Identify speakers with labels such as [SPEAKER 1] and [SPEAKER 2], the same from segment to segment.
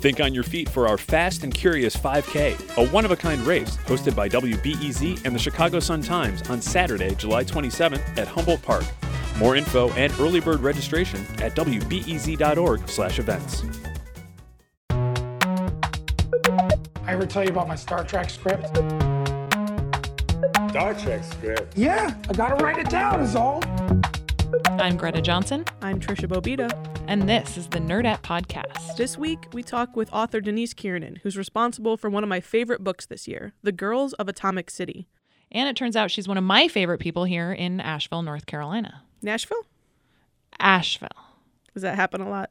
[SPEAKER 1] Think on your feet for our Fast and Curious 5K, a one of a kind race hosted by WBEZ and the Chicago Sun Times on Saturday, July 27th at Humboldt Park. More info and early bird registration at wbez.org/events.
[SPEAKER 2] I ever tell you about my Star Trek script?
[SPEAKER 3] Star Trek script.
[SPEAKER 2] Yeah, I gotta write it down, is all.
[SPEAKER 4] I'm Greta Johnson,
[SPEAKER 5] I'm Tricia Bobeda.
[SPEAKER 4] and this is the Nerdette Podcast.
[SPEAKER 5] This week, we talk with author Denise Kiernan, who's responsible for one of my favorite books this year, The Girls of Atomic City.
[SPEAKER 4] And it turns out she's one of my favorite people here in Asheville, North Carolina.
[SPEAKER 5] Nashville?
[SPEAKER 4] Asheville.
[SPEAKER 5] Does that happen a lot?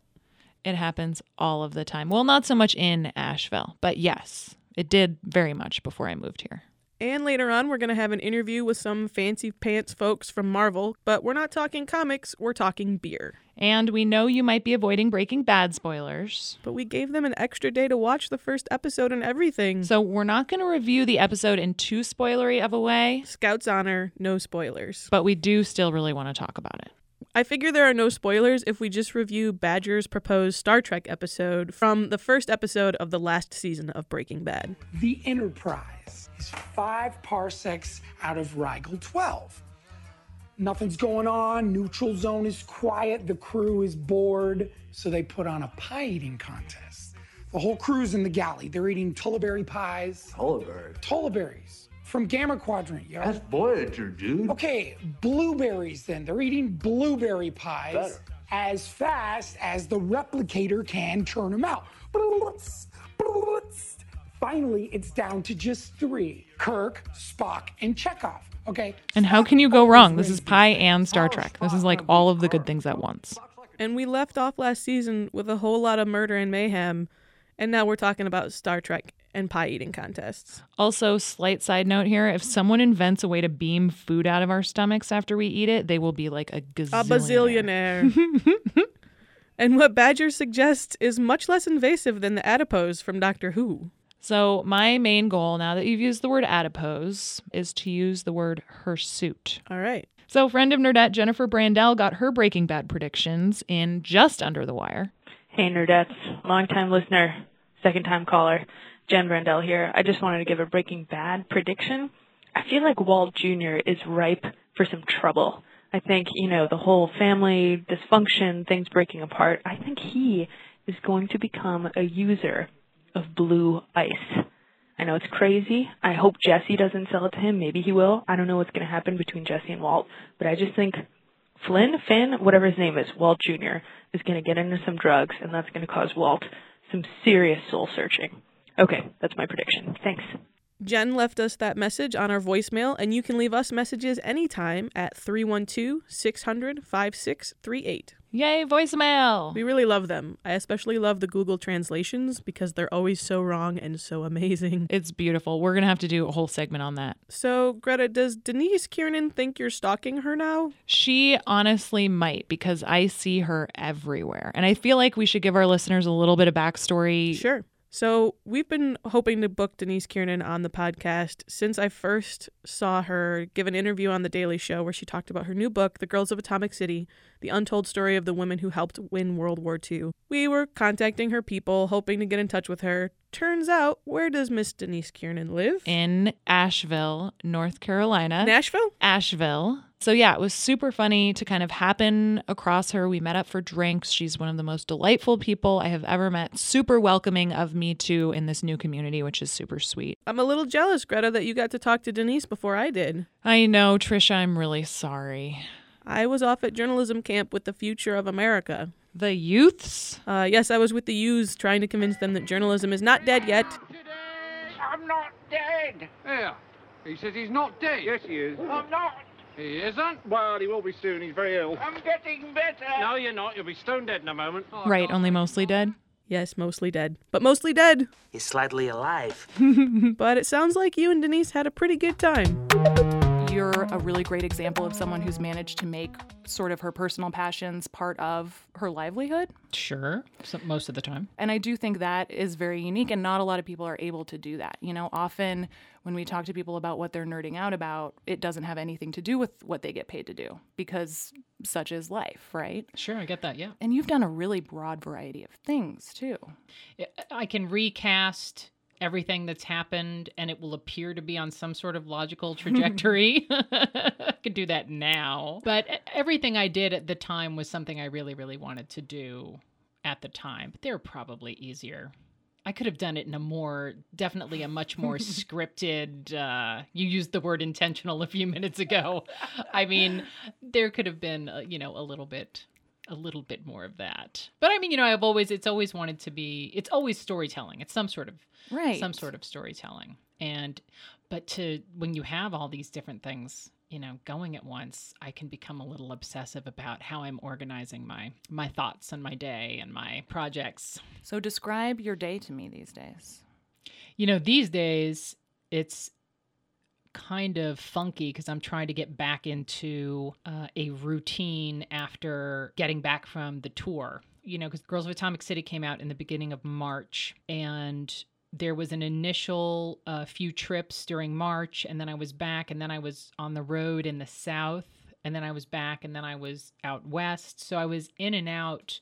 [SPEAKER 4] It happens all of the time. Well, not so much in Asheville, but yes, it did very much before I moved here.
[SPEAKER 5] And later on, we're going to have an interview with some fancy pants folks from Marvel, but we're not talking comics, we're talking beer.
[SPEAKER 4] And we know you might be avoiding Breaking Bad spoilers.
[SPEAKER 5] But we gave them an extra day to watch the first episode and everything.
[SPEAKER 4] So we're not going to review the episode in too spoilery of a way,
[SPEAKER 5] Scout's Honor, no spoilers.
[SPEAKER 4] but we do still really want to talk about it.
[SPEAKER 5] I figure there are no spoilers if we just review Badger's proposed Star Trek episode from the first episode of the last season of Breaking Bad.
[SPEAKER 2] The Enterprise is five parsecs out of Rigel 12. Nothing's going on, neutral zone is quiet, the crew is bored, so they put on a pie eating contest. The whole crew's in the galley. They're eating Tullaberry pies.
[SPEAKER 3] Tullaberry.
[SPEAKER 2] Tullaberries from Gamma Quadrant, yo.
[SPEAKER 3] That's Voyager, dude.
[SPEAKER 2] Okay, blueberries then. They're eating blueberry pies
[SPEAKER 3] Better.
[SPEAKER 2] as fast as the replicator can churn them out. Finally, it's down to just three Kirk, Spock, and Chekhov. Okay?
[SPEAKER 4] And how can you go wrong? This is Pie and Star Trek. This is like all of the good things at once.
[SPEAKER 5] And we left off last season with a whole lot of murder and mayhem, and now we're talking about Star Trek and pie eating contests.
[SPEAKER 4] Also, slight side note here if someone invents a way to beam food out of our stomachs after we eat it, they will be like a gazillionaire.
[SPEAKER 5] A
[SPEAKER 4] gazillionaire.
[SPEAKER 5] bazillionaire. and what Badger suggests is much less invasive than the adipose from Doctor Who.
[SPEAKER 4] So, my main goal now that you've used the word adipose is to use the word hirsute.
[SPEAKER 5] All right.
[SPEAKER 4] So, friend of Nerdette, Jennifer Brandel, got her Breaking Bad predictions in just under the wire.
[SPEAKER 6] Hey, Nerdettes. Long-time listener, second-time caller. Jen Brandel here. I just wanted to give a Breaking Bad prediction. I feel like Walt Jr. is ripe for some trouble. I think, you know, the whole family dysfunction, things breaking apart. I think he is going to become a user of blue ice. I know it's crazy. I hope Jesse doesn't sell it to him. Maybe he will. I don't know what's going to happen between Jesse and Walt, but I just think Flynn, Finn, whatever his name is, Walt Jr., is going to get into some drugs, and that's going to cause Walt some serious soul searching. Okay, that's my prediction. Thanks.
[SPEAKER 5] Jen left us that message on our voicemail, and you can leave us messages anytime at 312 600 5638.
[SPEAKER 4] Yay, voicemail!
[SPEAKER 5] We really love them. I especially love the Google translations because they're always so wrong and so amazing.
[SPEAKER 4] It's beautiful. We're going to have to do a whole segment on that.
[SPEAKER 5] So, Greta, does Denise Kiernan think you're stalking her now?
[SPEAKER 4] She honestly might because I see her everywhere. And I feel like we should give our listeners a little bit of backstory.
[SPEAKER 5] Sure. So, we've been hoping to book Denise Kiernan on the podcast since I first saw her give an interview on The Daily Show where she talked about her new book, The Girls of Atomic City The Untold Story of the Women Who Helped Win World War II. We were contacting her people, hoping to get in touch with her. Turns out, where does Miss Denise Kiernan live?
[SPEAKER 4] In Asheville, North Carolina.
[SPEAKER 5] Nashville?
[SPEAKER 4] Asheville. So, yeah, it was super funny to kind of happen across her. We met up for drinks. She's one of the most delightful people I have ever met. Super welcoming of me, too, in this new community, which is super sweet.
[SPEAKER 5] I'm a little jealous, Greta, that you got to talk to Denise before I did.
[SPEAKER 4] I know, Tricia, I'm really sorry.
[SPEAKER 5] I was off at journalism camp with the future of America.
[SPEAKER 4] The youths?
[SPEAKER 5] Uh, yes, I was with the youths trying to convince them that journalism is not dead yet.
[SPEAKER 7] I'm not dead.
[SPEAKER 8] Yeah. He says he's not dead.
[SPEAKER 7] Yes, he is. I'm not.
[SPEAKER 8] He isn't?
[SPEAKER 7] Well, he will be soon. He's very ill. I'm getting better.
[SPEAKER 8] No, you're not. You'll be stone dead in a moment. Oh,
[SPEAKER 4] Right, only mostly dead.
[SPEAKER 5] Yes, mostly dead. But mostly dead.
[SPEAKER 9] He's slightly alive.
[SPEAKER 5] but it sounds like you and Denise had a pretty good time.
[SPEAKER 4] You're a really great example of someone who's managed to make sort of her personal passions part of her livelihood.
[SPEAKER 10] Sure, so most of the time.
[SPEAKER 4] And I do think that is very unique, and not a lot of people are able to do that. You know, often when we talk to people about what they're nerding out about, it doesn't have anything to do with what they get paid to do because such is life, right?
[SPEAKER 10] Sure, I get that, yeah.
[SPEAKER 4] And you've done a really broad variety of things too.
[SPEAKER 10] I can recast everything that's happened and it will appear to be on some sort of logical trajectory. I could do that now. But everything I did at the time was something I really, really wanted to do at the time. But they're probably easier. I could have done it in a more, definitely a much more scripted. Uh, you used the word intentional a few minutes ago. I mean, there could have been, uh, you know, a little bit a little bit more of that. But I mean, you know, I've always it's always wanted to be it's always storytelling. It's some sort of
[SPEAKER 4] right.
[SPEAKER 10] some sort of storytelling. And but to when you have all these different things, you know, going at once, I can become a little obsessive about how I'm organizing my my thoughts and my day and my projects.
[SPEAKER 4] So describe your day to me these days.
[SPEAKER 10] You know, these days it's kind of funky because I'm trying to get back into uh, a routine after getting back from the tour. You know, because Girls of Atomic City came out in the beginning of March, and there was an initial uh, few trips during March, and then I was back, and then I was on the road in the South, and then I was back, and then I was out west. So I was in and out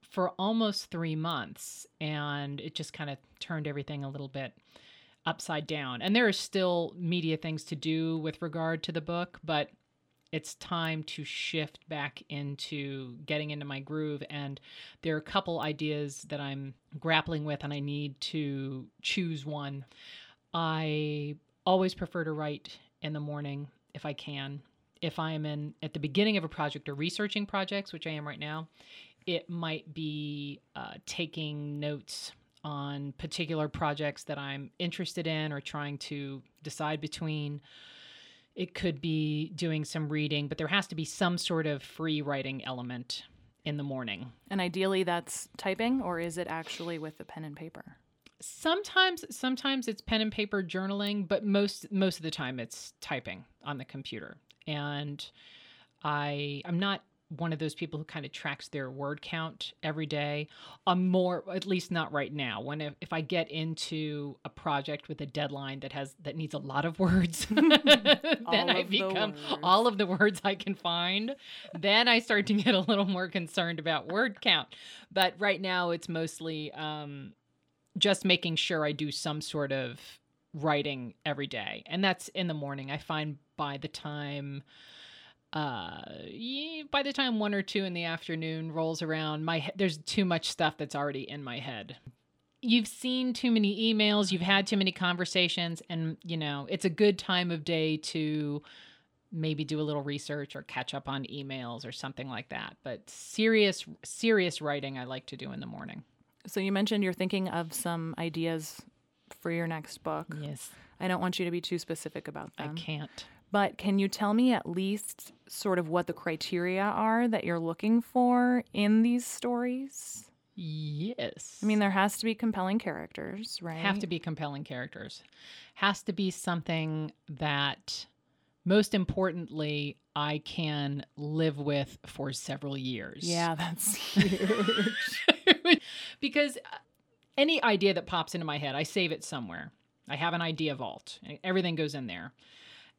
[SPEAKER 10] for almost three months, and it just kind of turned everything a little bit upside down. And there are still media things to do with regard to the book, but it's time to shift back into getting into my groove. And there are a couple ideas that I'm grappling with, and I need to choose one. I always prefer to write in the morning if I can. If I am in at the beginning of a project or researching projects, which I am right now, it might be uh, taking notes on particular projects that I'm interested in or trying to decide between. It could be doing some reading, but there has to be some sort of free writing element in the morning.
[SPEAKER 4] And ideally that's typing or is it actually with the pen and paper?
[SPEAKER 10] Sometimes sometimes it's pen and paper journaling, but most most of the time it's typing on the computer. And I I'm not one of those people who kind of tracks their word count every day. I'm more, at least not right now. When if, if I get into a project with a deadline that has that needs a lot of words, then I become all of the words I can find. then I start to get a little more concerned about word count. But right now, it's mostly um, just making sure I do some sort of writing every day, and that's in the morning. I find by the time uh by the time one or two in the afternoon rolls around my he- there's too much stuff that's already in my head. You've seen too many emails you've had too many conversations and you know it's a good time of day to maybe do a little research or catch up on emails or something like that. But serious serious writing i like to do in the morning.
[SPEAKER 4] So you mentioned you're thinking of some ideas for your next book.
[SPEAKER 10] Yes.
[SPEAKER 4] I don't want you to be too specific about them.
[SPEAKER 10] i can't
[SPEAKER 4] but can you tell me at least sort of what the criteria are that you're looking for in these stories?
[SPEAKER 10] Yes.
[SPEAKER 4] I mean, there has to be compelling characters, right?
[SPEAKER 10] Have to be compelling characters. Has to be something that, most importantly, I can live with for several years.
[SPEAKER 4] Yeah, that's huge.
[SPEAKER 10] because uh, any idea that pops into my head, I save it somewhere. I have an idea vault, everything goes in there.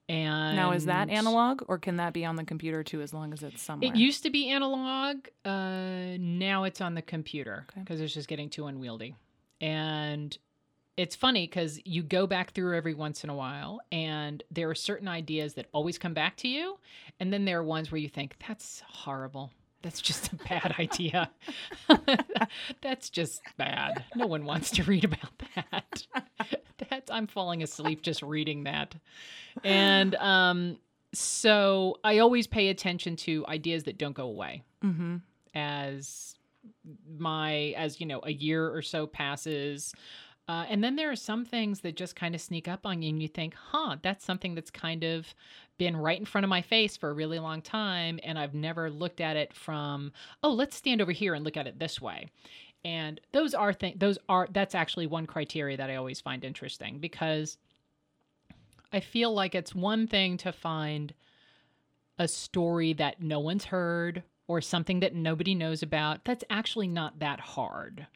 [SPEAKER 10] And
[SPEAKER 4] now, is that analog or can that be on the computer too, as long as it's somewhere?
[SPEAKER 10] It used to be analog. Uh, now it's on the computer because okay. it's just getting too unwieldy. And it's funny because you go back through every once in a while, and there are certain ideas that always come back to you. And then there are ones where you think, that's horrible. That's just a bad idea. that's just bad. No one wants to read about that. That's I'm falling asleep just reading that. And um so I always pay attention to ideas that don't go away.
[SPEAKER 4] Mm-hmm.
[SPEAKER 10] As my as you know a year or so passes uh, and then there are some things that just kind of sneak up on you, and you think, huh, that's something that's kind of been right in front of my face for a really long time, and I've never looked at it from, oh, let's stand over here and look at it this way. And those are things those are that's actually one criteria that I always find interesting because I feel like it's one thing to find a story that no one's heard or something that nobody knows about. That's actually not that hard.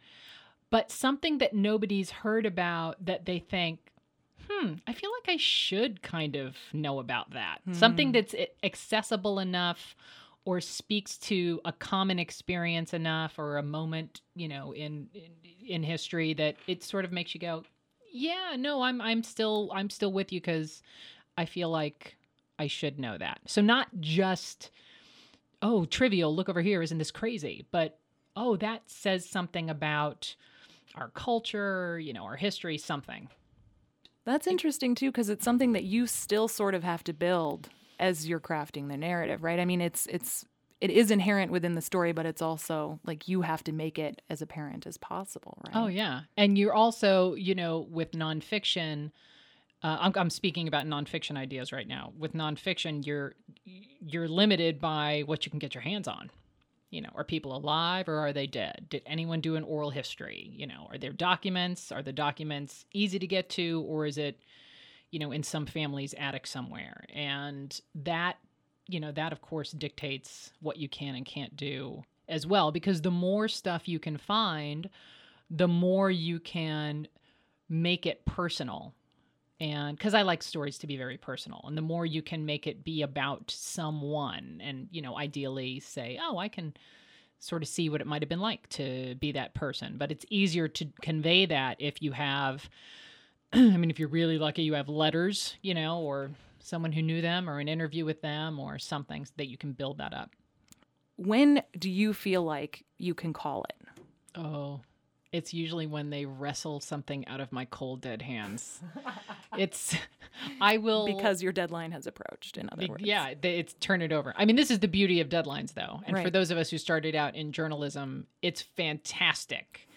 [SPEAKER 10] But something that nobody's heard about that they think, hmm, I feel like I should kind of know about that. Something
[SPEAKER 4] Hmm.
[SPEAKER 10] that's accessible enough or speaks to a common experience enough or a moment, you know, in in, in history that it sort of makes you go, yeah, no, I'm I'm still I'm still with you cuz I feel like I should know that. So not just oh, trivial, look over here, isn't this crazy? But oh, that says something about our culture, you know, our history, something.
[SPEAKER 4] That's interesting too, because it's something that you still sort of have to build as you're crafting the narrative, right? I mean, it's it's it is inherent within the story, but it's also like you have to make it as apparent as possible, right?
[SPEAKER 10] Oh yeah, and you're also, you know, with nonfiction. Uh, I'm, I'm speaking about nonfiction ideas right now. With nonfiction, you're you're limited by what you can get your hands on. You know, are people alive or are they dead? Did anyone do an oral history? You know, are there documents? Are the documents easy to get to, or is it, you know, in some family's attic somewhere? And that, you know, that of course dictates what you can and can't do as well, because the more stuff you can find, the more you can make it personal and because i like stories to be very personal and the more you can make it be about someone and you know ideally say oh i can sort of see what it might have been like to be that person but it's easier to convey that if you have i mean if you're really lucky you have letters you know or someone who knew them or an interview with them or something that you can build that up
[SPEAKER 4] When do you feel like you can call it?
[SPEAKER 10] Oh, it's usually when they wrestle something out of my cold dead hands. it's I will
[SPEAKER 4] Because your deadline has approached, in other words.
[SPEAKER 10] Yeah, they, it's turn it over. I mean, this is the beauty of deadlines, though. And for those of us who started out in journalism, it's fantastic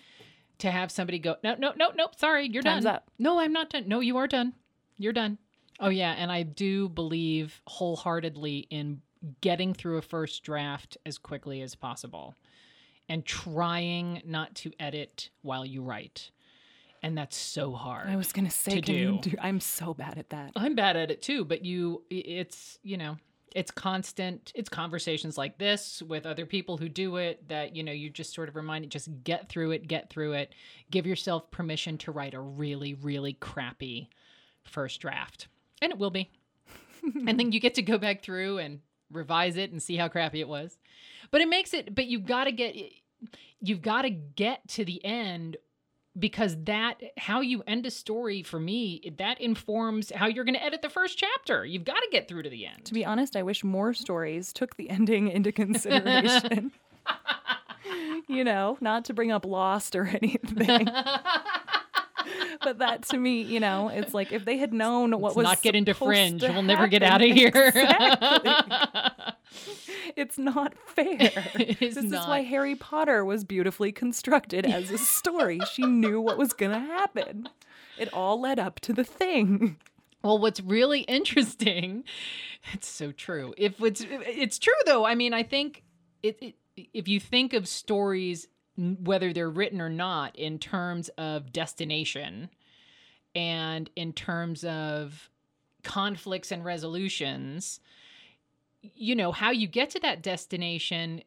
[SPEAKER 10] to have somebody go, no, no, no, no, sorry, you're
[SPEAKER 4] Time's
[SPEAKER 10] done.
[SPEAKER 4] up.
[SPEAKER 10] No, I'm not done. No, you are done. You're done. Oh, yeah. And I do believe wholeheartedly in getting through a first draft as quickly as possible and trying not to edit while you write. And that's so hard.
[SPEAKER 4] I was gonna say,
[SPEAKER 10] to do.
[SPEAKER 4] do? I'm so bad at that.
[SPEAKER 10] I'm bad at it too, but you it's, you know, it's constant. It's conversations like this with other people who do it that, you know, you just sort of remind it just get through it, get through it. Give yourself permission to write a really really crappy first draft. And it will be. and then you get to go back through and revise it and see how crappy it was. But it makes it but you've got to get you've got to get to the end because that how you end a story for me that informs how you're going to edit the first chapter you've got to get through to the end
[SPEAKER 4] To be honest, I wish more stories took the ending into consideration. you know, not to bring up Lost or anything. but that to me, you know, it's like if they had known what
[SPEAKER 10] Let's
[SPEAKER 4] was
[SPEAKER 10] not get into fringe we'll never get out of here
[SPEAKER 4] Exactly. It's not fair.
[SPEAKER 10] It is
[SPEAKER 4] this is why. Harry Potter was beautifully constructed as a story. she knew what was going to happen. It all led up to the thing.
[SPEAKER 10] Well, what's really interesting, it's so true. If it's it's true though. I mean, I think it, it if you think of stories whether they're written or not in terms of destination and in terms of conflicts and resolutions, you know, how you get to that destination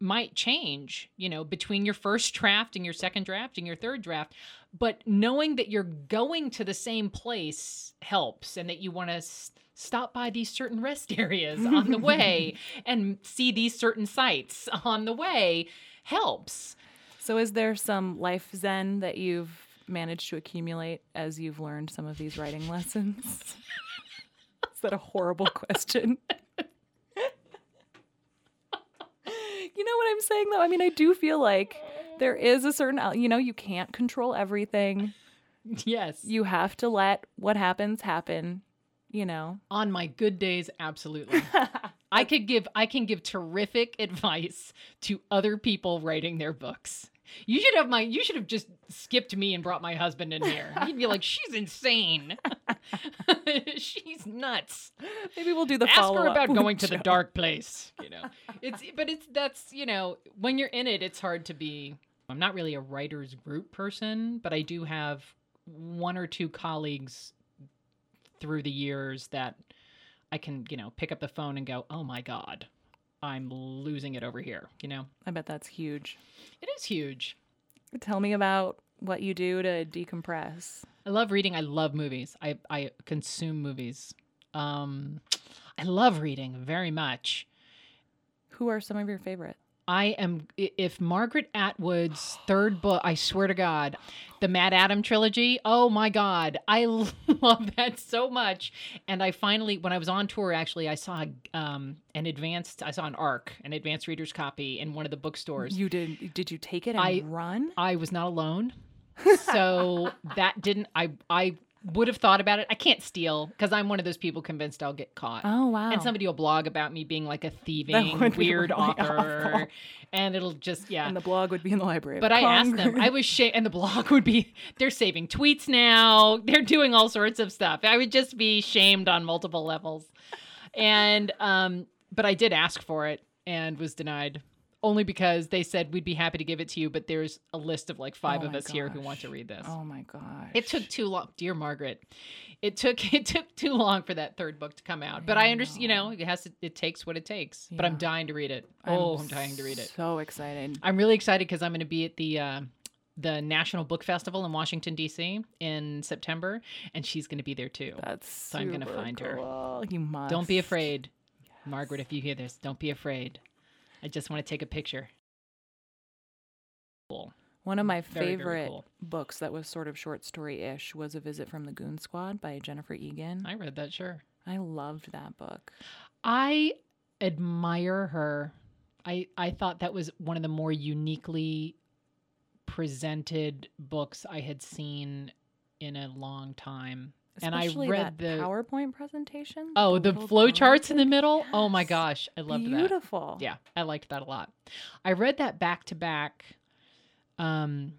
[SPEAKER 10] might change, you know, between your first draft and your second draft and your third draft. But knowing that you're going to the same place helps and that you want to s- stop by these certain rest areas on the way and see these certain sites on the way helps.
[SPEAKER 4] So, is there some life zen that you've managed to accumulate as you've learned some of these writing lessons? is that a horrible question? you know what I'm saying, though? I mean, I do feel like there is a certain, you know, you can't control everything.
[SPEAKER 10] Yes.
[SPEAKER 4] You have to let what happens happen, you know.
[SPEAKER 10] On my good days, absolutely. I could give I can give terrific advice to other people writing their books. You should have my you should have just skipped me and brought my husband in here. He'd be like, she's insane. she's nuts.
[SPEAKER 4] Maybe we'll do the
[SPEAKER 10] Ask her about going to the dark place. You know, it's but it's that's you know when you're in it, it's hard to be I'm not really a writers group person, but I do have one or two colleagues through the years that I can, you know, pick up the phone and go, "Oh my god, I'm losing it over here," you know.
[SPEAKER 9] I bet that's huge.
[SPEAKER 10] It is huge.
[SPEAKER 9] Tell me about what you do to decompress.
[SPEAKER 10] I love reading. I love movies. I I consume movies. Um I love reading very much.
[SPEAKER 9] Who are some of your favorite?
[SPEAKER 10] I am if Margaret Atwood's third book, I swear to God, the MaddAddam trilogy. Oh my God, I love that so much. And I finally, when I was on tour, actually, I saw um, an advanced, I saw an ARC, an advanced reader's copy in one of the bookstores.
[SPEAKER 9] You did? Did you take it and
[SPEAKER 10] I-
[SPEAKER 9] run?
[SPEAKER 10] I was not alone, so that didn't. I I would have thought about it. I can't steal because I'm one of those people convinced I'll get caught.
[SPEAKER 9] Oh wow!
[SPEAKER 10] And somebody will blog about me being like a thieving, weird
[SPEAKER 9] really
[SPEAKER 10] author,
[SPEAKER 9] awful.
[SPEAKER 10] and it'll just yeah.
[SPEAKER 9] and the blog would be in the library.
[SPEAKER 10] But I asked them. I was sh- and the blog would be. They're saving tweets now. They're doing all sorts of stuff. I would just be shamed on multiple levels, and um. But I did ask for it and was denied. Only because they said we'd be happy to give it to you, but there's a list of like five
[SPEAKER 9] Oh
[SPEAKER 10] of us here who want to read this.
[SPEAKER 9] Oh my gosh!
[SPEAKER 10] It took too long, dear Margaret. It took it took too long for that third book to come out. But I understand, you know, it has to, it takes what it takes. But I'm dying to read it.
[SPEAKER 9] I'm
[SPEAKER 10] oh, I'm dying to read it.
[SPEAKER 9] So excited.
[SPEAKER 10] I'm really excited because I'm going to be at the uh, the National Book Festival in Washington D.C. in September, and she's going to be there too.
[SPEAKER 9] That's
[SPEAKER 10] so I'm going to find her.
[SPEAKER 9] cool. You must.
[SPEAKER 10] Don't be afraid, Margaret. If you hear this, don't be afraid. I just want to take a picture. Cool.
[SPEAKER 9] One of my
[SPEAKER 10] Very, very
[SPEAKER 9] favorite
[SPEAKER 10] cool.
[SPEAKER 9] books that was sort of short story ish was A Visit from the Goon Squad by Jennifer Egan.
[SPEAKER 10] I read that. Sure.
[SPEAKER 9] I loved that book.
[SPEAKER 10] I admire her. I I thought that was one of the more uniquely presented books I had seen in a long time. And I read the
[SPEAKER 9] PowerPoint presentation.
[SPEAKER 10] Oh, the
[SPEAKER 9] little
[SPEAKER 10] flow charts in the middle. Oh my gosh, I loved that.
[SPEAKER 9] Beautiful.
[SPEAKER 10] Yeah, I liked that a lot. I read that back to back. Um,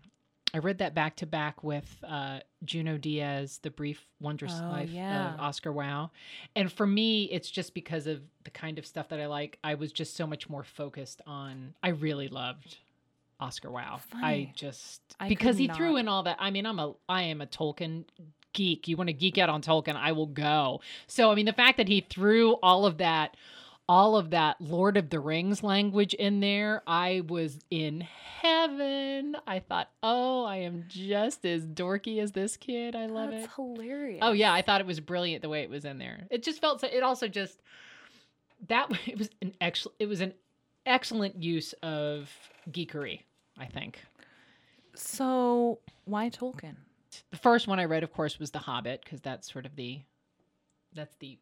[SPEAKER 10] I read that back to back with uh, Junot Diaz, The Brief Wondrous
[SPEAKER 9] Oh,
[SPEAKER 10] Life
[SPEAKER 9] yeah.
[SPEAKER 10] of Oscar Wao. And for me, it's just because of the kind of stuff that I like. I was just so much more focused on. I really loved Oscar Wao. I just
[SPEAKER 9] I
[SPEAKER 10] because he threw in all that. I mean, I'm a I am a Tolkien geek. You want to geek out on Tolkien, I will go. So I mean, the fact that he threw all of that all of that Lord of the Rings language in there, I was in heaven. I thought, "Oh, I am just as dorky as this kid. I love it.
[SPEAKER 9] That's
[SPEAKER 10] it."
[SPEAKER 9] hilarious.
[SPEAKER 10] Oh yeah, I thought it was brilliant the way it was in there. It just felt so it also just that it was an excellent it was an excellent use of geekery, I think.
[SPEAKER 9] So why Tolkien?
[SPEAKER 10] The first one I read, of course, was The Hobbit, because that's sort of the that's the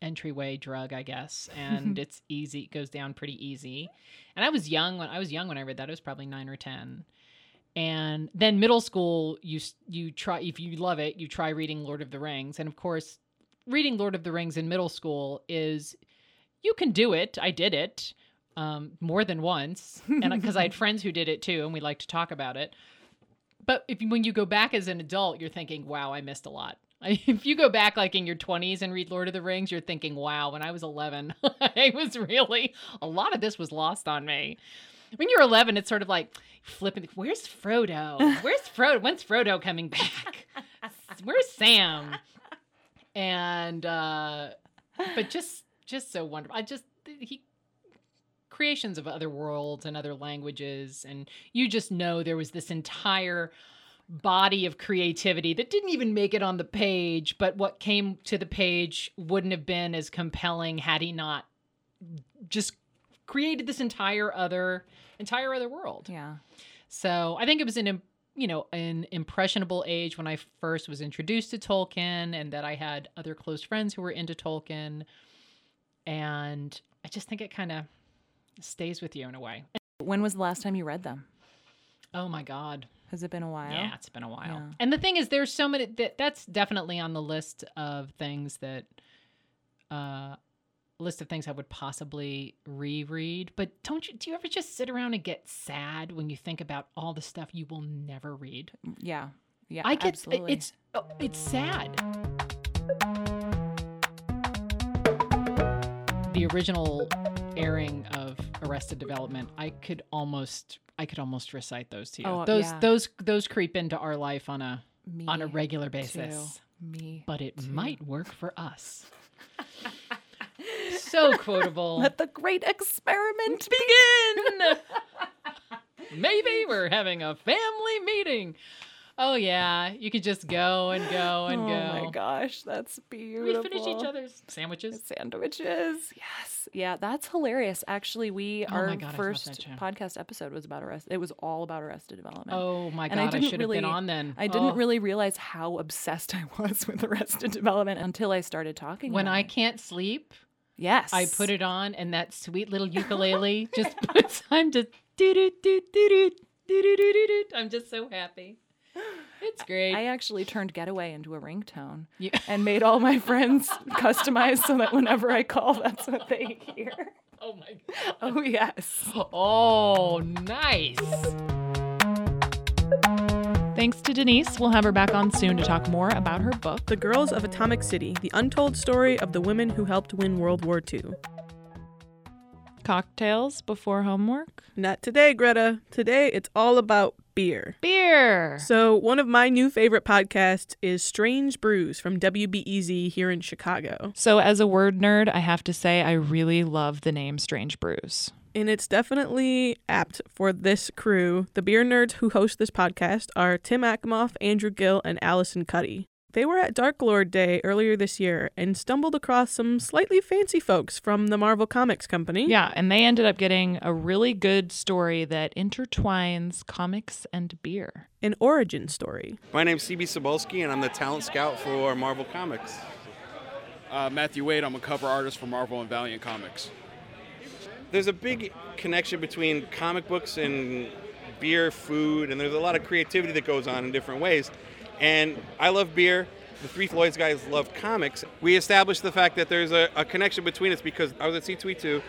[SPEAKER 10] entryway drug, I guess, and it's easy. It goes down pretty easy. And I was young when I was young when I read that. I was probably nine or ten. And then middle school, you you try if you love it, you try reading Lord of the Rings, and of course, reading Lord of the Rings in middle school is you can do it. I did it um, more than once, and because I had friends who did it too, and we like to talk about it. But if when you go back as an adult, you're thinking, "Wow, I missed a lot." If you go back like in your 20s and read Lord of the Rings, you're thinking, "Wow, when I was 11, I was really a lot of this was lost on me." When you're 11, it's sort of like flipping. Where's Frodo? Where's Frodo? When's Frodo coming back? Where's Sam? And uh, but just just so wonderful. I just he creations of other worlds and other languages and you just know there was this entire body of creativity that didn't even make it on the page but what came to the page wouldn't have been as compelling had he not just created this entire other entire other world
[SPEAKER 9] Yeah.
[SPEAKER 10] so I think it was an you know an impressionable age when I first was introduced to Tolkien, and that I had other close friends who were into Tolkien, and I just think it kind of stays with you in a way.
[SPEAKER 9] When was the last time you read them?
[SPEAKER 10] Oh my God.
[SPEAKER 9] Has it been a while?
[SPEAKER 10] Yeah, it's been a while.
[SPEAKER 9] Yeah.
[SPEAKER 10] And the thing is, there's so many that that's definitely on the list of things that, uh, list of things I would possibly reread. But don't you? Do you ever just sit around and get sad when you think about all the stuff you will never read?
[SPEAKER 9] Yeah. Yeah.
[SPEAKER 10] I get
[SPEAKER 9] absolutely.
[SPEAKER 10] it's oh, it's sad. The original airing of Arrested Development, I could almost I could almost recite those to you.
[SPEAKER 9] Oh,
[SPEAKER 10] those
[SPEAKER 9] yeah.
[SPEAKER 10] those those creep into our life on a
[SPEAKER 9] Me
[SPEAKER 10] on a regular basis.
[SPEAKER 9] too. Me.
[SPEAKER 10] But it
[SPEAKER 9] too.
[SPEAKER 10] might work for us. so quotable.
[SPEAKER 9] Let the great experiment
[SPEAKER 10] begin. Maybe we're having a family meeting. Oh yeah, you could just go and go and
[SPEAKER 9] oh
[SPEAKER 10] go.
[SPEAKER 9] Oh my gosh, that's beautiful.
[SPEAKER 10] We finish each other's sandwiches.
[SPEAKER 9] Sandwiches. Yes. Yeah, that's hilarious. Actually, we
[SPEAKER 10] Oh
[SPEAKER 9] our
[SPEAKER 10] God, I love that
[SPEAKER 9] first podcast episode was about arrest. It was all about Arrested Development.
[SPEAKER 10] Oh my god,
[SPEAKER 9] And I
[SPEAKER 10] god, I,
[SPEAKER 9] didn't
[SPEAKER 10] should have been
[SPEAKER 9] really-
[SPEAKER 10] on then.
[SPEAKER 9] I didn't
[SPEAKER 10] Oh.
[SPEAKER 9] really realize how obsessed I was with Arrested Development until I started talking.
[SPEAKER 10] When I
[SPEAKER 9] it.
[SPEAKER 10] can't sleep,
[SPEAKER 9] yes,
[SPEAKER 10] I put it on, and that sweet little ukulele just puts. I'm just doo doo doo doo doo doo doo doo doo. I'm just so happy. It's great.
[SPEAKER 9] I actually turned Getaway into a ringtone
[SPEAKER 10] You-
[SPEAKER 9] and made all my friends customize so that whenever I call, that's what they hear.
[SPEAKER 10] oh my god.
[SPEAKER 9] Oh yes.
[SPEAKER 10] Oh, nice.
[SPEAKER 4] Thanks to Denise. We'll have her back on soon to talk more about her book.
[SPEAKER 5] The Girls of Atomic City The Untold Story of the Women Who Helped Win World War II.
[SPEAKER 4] Cocktails before homework?
[SPEAKER 5] Not today, Greta. Today it's all about beer.
[SPEAKER 4] Beer.
[SPEAKER 5] So, one of my new favorite podcasts is Strange Brews from WBEZ here in Chicago.
[SPEAKER 4] So, as a word nerd, I have to say I really love the name Strange Brews.
[SPEAKER 5] And it's definitely apt for this crew. The beer nerds who host this podcast are Tim Akimoff, Andrew Gill, and Allison Cuddy. They were at Dark Lord Day earlier this year and stumbled across some slightly fancy folks from the Marvel Comics Company.
[SPEAKER 4] Yeah, and they ended up getting a really good story that intertwines comics and beer.
[SPEAKER 5] An origin story.
[SPEAKER 11] My name's CB Cebulski, and I'm the talent scout for Marvel Comics.
[SPEAKER 12] Uh, Matthew Wade, I'm a cover artist for Marvel and Valiant Comics.
[SPEAKER 11] There's a big connection between comic books and beer, food, and there's a lot of creativity that goes on in different ways. And I love beer. The Three Floyds guys love comics. We established the fact that there's a, a connection between us because I was at C2E2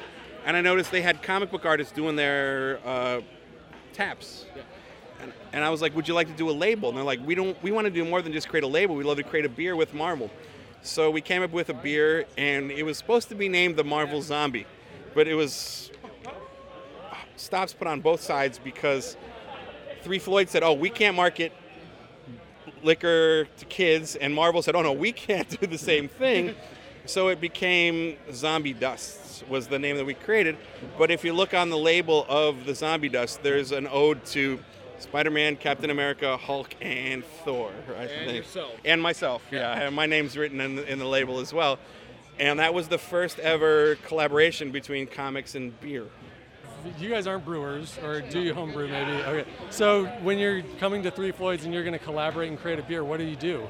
[SPEAKER 11] and I noticed they had comic book artists doing their uh, taps. And, and I was like, "Would you like to do a label?" And they're like, "We don't. We want to do more than just create a label. We love to create a beer with Marvel." So we came up with a beer, and it was supposed to be named the Marvel Zombie, but it was stops put on both sides because Three Floyd said, "Oh, we can't market liquor to kids," and Marvel said, "Oh no, we can't do the same thing." so it became Zombie Dust was the name that we created. But if you look on the label of the Zombie Dust, there's an ode to Spider-Man, Captain America, Hulk, and Thor. I
[SPEAKER 12] And
[SPEAKER 11] think,
[SPEAKER 12] yourself.
[SPEAKER 11] and myself. Yeah, and my name's written in the, in the label as well. And that was the first ever collaboration between comics and beer.
[SPEAKER 13] You guys aren't brewers, or do you homebrew maybe? Okay. So when you're coming to Three Floyds and you're going to collaborate and create a beer, what do you do?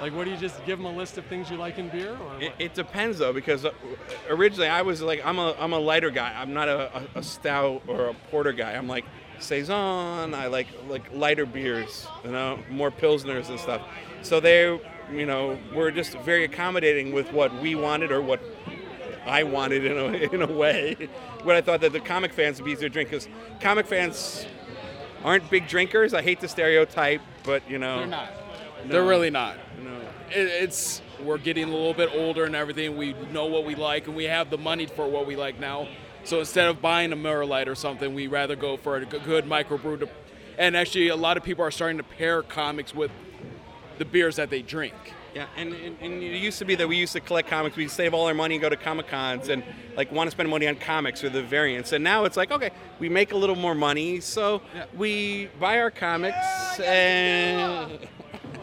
[SPEAKER 13] Like, what do you just give them a list of things you like in beer, or
[SPEAKER 11] It, it depends though, because uh, originally I was like, I'm a, I'm a lighter guy. I'm not a, a, a stout or a porter guy. I'm like saison. I like like lighter beers, you know, more pilsners and stuff. So they, you know, were just very accommodating with what we wanted or what I wanted in a, in a way. What I thought that the comic fans would be easier to drink because comic fans aren't big drinkers. I hate the stereotype, but you know,
[SPEAKER 12] They're not.
[SPEAKER 11] No.
[SPEAKER 12] They're really not.
[SPEAKER 11] No.
[SPEAKER 12] It, it's we're getting a little bit older and everything. We know what we like, and we have the money for what we like now. So instead of buying a Miller Lite or something, we rather go for a good microbrew. To, and actually, a lot of people are starting to pair comics with the beers that they drink.
[SPEAKER 11] Yeah, and, and, and it used to be that we used to collect comics. We'd save all our money and go to Comic Cons and like want to spend money on comics or the variants. And now it's like, okay, we make a little more money, so we buy our comics and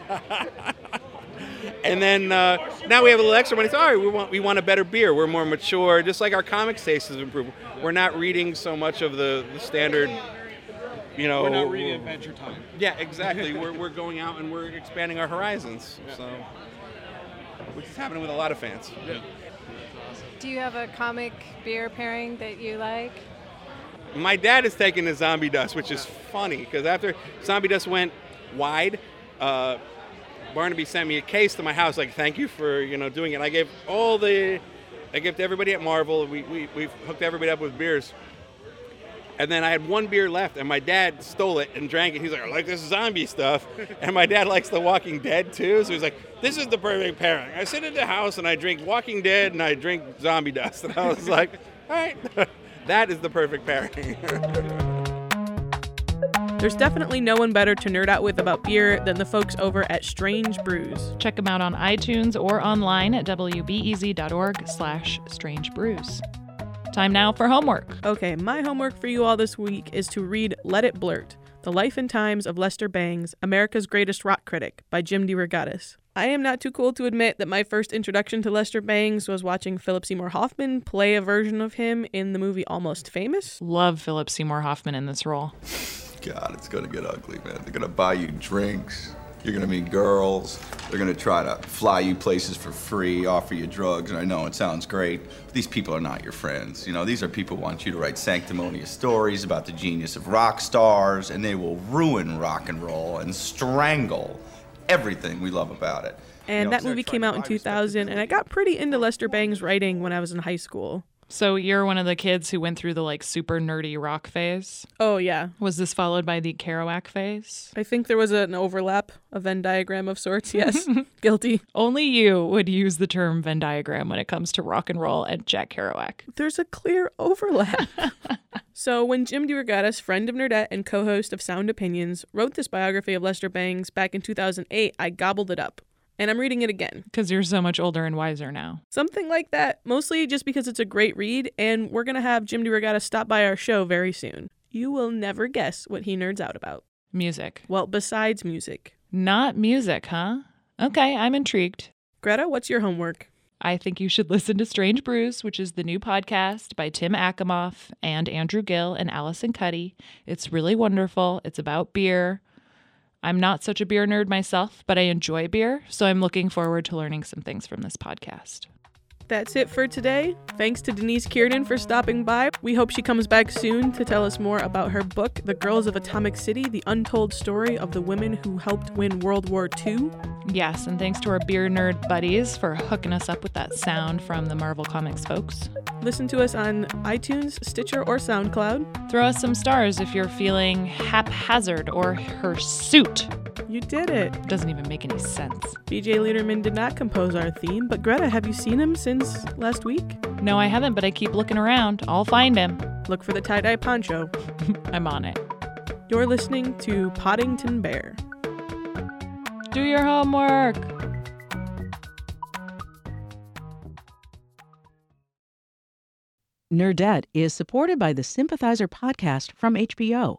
[SPEAKER 11] and then uh, now we have a little extra money. So, all right, we want we want a better beer. We're more mature, just like our comics taste has improved. We're not reading so much of the, the standard. You know,
[SPEAKER 12] We're not reading Adventure Time.
[SPEAKER 11] Yeah, exactly. we're, we're going out and we're expanding our horizons. So, which is happening with a lot of fans. Yeah.
[SPEAKER 14] Do you have a comic beer pairing that you like?
[SPEAKER 11] My dad is taking the Zombie Dust, which is funny because after Zombie Dust went wide, uh, Barnaby sent me a case to my house, like thank you for you know doing it. I gave all the, I gave to everybody at Marvel. We we we hooked everybody up with beers. And then I had one beer left, and my dad stole it and drank it. He's like, I like this zombie stuff. And my dad likes The Walking Dead too. So he's like, this is the perfect pairing. I sit in the house and I drink Walking Dead and I drink zombie dust. And I was like, all right, that is the perfect pairing.
[SPEAKER 5] There's definitely no one better to nerd out with about beer than the folks over at Strange Brews.
[SPEAKER 4] Check them out on iTunes or online at wbez.org slash strange brews. Time now for homework.
[SPEAKER 5] Okay, my homework for you all this week is to read Let It Blurt, The Life and Times of Lester Bangs, America's Greatest Rock Critic by Jim DeRogatis. I am not too cool to admit that my first introduction to Lester Bangs was watching Philip Seymour Hoffman play a version of him in the movie Almost Famous.
[SPEAKER 4] Love Philip Seymour Hoffman in this role.
[SPEAKER 15] God, it's gonna get ugly, man. They're gonna buy you drinks. You're gonna meet girls. They're gonna try to fly you places for free, offer you drugs. And I know it sounds great, but these people are not your friends. You know, these are people who want you to write sanctimonious stories about the genius of rock stars, and they will ruin rock and roll and strangle everything we love about it.
[SPEAKER 5] And
[SPEAKER 15] know,
[SPEAKER 5] that
[SPEAKER 15] 'cause they're
[SPEAKER 5] movie came out in
[SPEAKER 15] buy you stuff
[SPEAKER 5] 2000, and I got pretty into Lester Bangs' writing when I was in high school.
[SPEAKER 4] So you're one of the kids who went through the like super nerdy rock phase.
[SPEAKER 5] Oh, yeah.
[SPEAKER 4] Was this followed by the Kerouac phase?
[SPEAKER 5] I think there was an overlap, a Venn diagram of sorts. Yes, guilty.
[SPEAKER 4] Only you would use the term Venn diagram when it comes to rock and roll and Jack Kerouac.
[SPEAKER 5] There's a clear overlap. so, when Jim DeRogatis, friend of Nerdette and co host of Sound Opinions, wrote this biography of Lester Bangs back in 2008, I gobbled it up. And I'm reading it again.
[SPEAKER 4] Because you're so much older and wiser now.
[SPEAKER 5] Something like that, mostly just because it's a great read, and we're going to have Jim DeRogatis stop by our show very soon. You will never guess what he nerds out about.
[SPEAKER 4] Music.
[SPEAKER 5] Well, besides music.
[SPEAKER 4] Not music, huh? Okay, I'm intrigued.
[SPEAKER 5] Greta, what's your homework?
[SPEAKER 4] I think you should listen to Strange Brews, which is the new podcast by Tim Akimoff and Andrew Gill and Allison Cuddy. It's really wonderful. It's about beer. I'm not such a beer nerd myself, but I enjoy beer, so I'm looking forward to learning some things from this podcast.
[SPEAKER 5] That's it for today. Thanks to Denise Kiernan for stopping by. We hope she comes back soon to tell us more about her book, The Girls of Atomic City The Untold Story of the Women Who Helped Win World War II.
[SPEAKER 4] Yes, and thanks to our beer nerd buddies for hooking us up with that sound from the Marvel Comics folks.
[SPEAKER 5] Listen to us on iTunes, Stitcher, or SoundCloud.
[SPEAKER 4] Throw us some stars if you're feeling haphazard or hirsute.
[SPEAKER 5] You did it.
[SPEAKER 4] Doesn't even make any sense.
[SPEAKER 5] BJ Leiderman did not compose our theme, but Greta, have you seen him since last week?
[SPEAKER 4] No, I haven't, but I keep looking around. I'll find him.
[SPEAKER 5] Look for the tie dye poncho.
[SPEAKER 4] I'm on it.
[SPEAKER 5] You're listening to Poddington Bear.
[SPEAKER 4] Do your homework.
[SPEAKER 16] Nerdette is supported by the Sympathizer podcast from HBO.